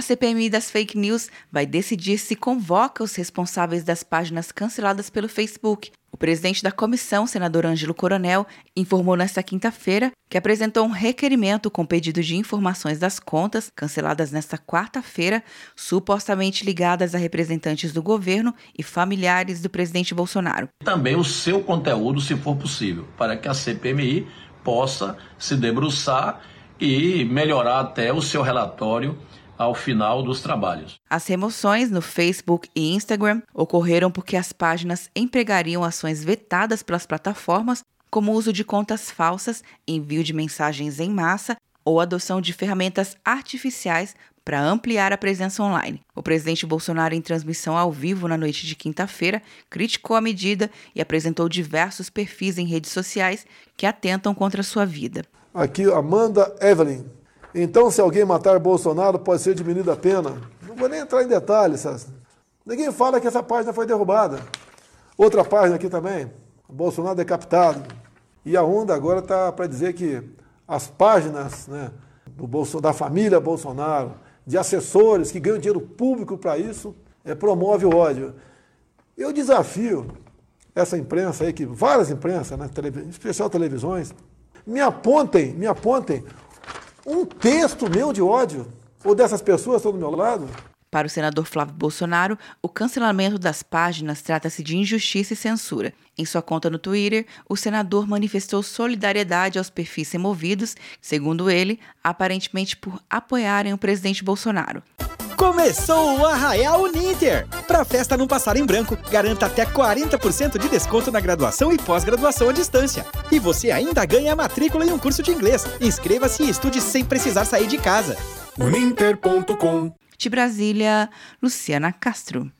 A CPMI das fake news vai decidir se convoca os responsáveis das páginas canceladas pelo Facebook. O presidente da comissão, senador Ângelo Coronel, informou nesta quinta-feira que apresentou um requerimento com pedido de informações das contas canceladas nesta quarta-feira, supostamente ligadas a representantes do governo e familiares do presidente Bolsonaro. Também o seu conteúdo, se for possível, para que a CPMI possa se debruçar e melhorar até o seu relatório ao final dos trabalhos. As remoções no Facebook e Instagram ocorreram porque as páginas empregariam ações vetadas pelas plataformas, como o uso de contas falsas, envio de mensagens em massa ou adoção de ferramentas artificiais para ampliar a presença online. O presidente Bolsonaro, em transmissão ao vivo na noite de quinta-feira, criticou a medida e apresentou diversos perfis em redes sociais que atentam contra a sua vida. Aqui, Amanda Evelyn, então, se alguém matar Bolsonaro, pode ser diminuída a pena. Não vou nem entrar em detalhes. Ninguém fala que essa página foi derrubada. Outra página aqui também. Bolsonaro decapitado. E a onda agora está para dizer que as páginas né, do Bolso, da família Bolsonaro, de assessores que ganham dinheiro público para isso, é, promove o ódio. Eu desafio essa imprensa aí, que várias imprensas, né, especial televisões, me apontem, me apontem um texto meu de ódio? Ou dessas pessoas estão do meu lado? Para o senador Flávio Bolsonaro, o cancelamento das páginas trata-se de injustiça e censura. Em sua conta no Twitter, o senador manifestou solidariedade aos perfis removidos, segundo ele, aparentemente por apoiarem o presidente Bolsonaro. Começou o Arraial Uninter! Para a festa não passar em branco, garanta até 40% de desconto na graduação e pós-graduação à distância. E você ainda ganha a matrícula em um curso de inglês. Inscreva-se e estude sem precisar sair de casa. Uninter.com De Brasília, Luciana Castro.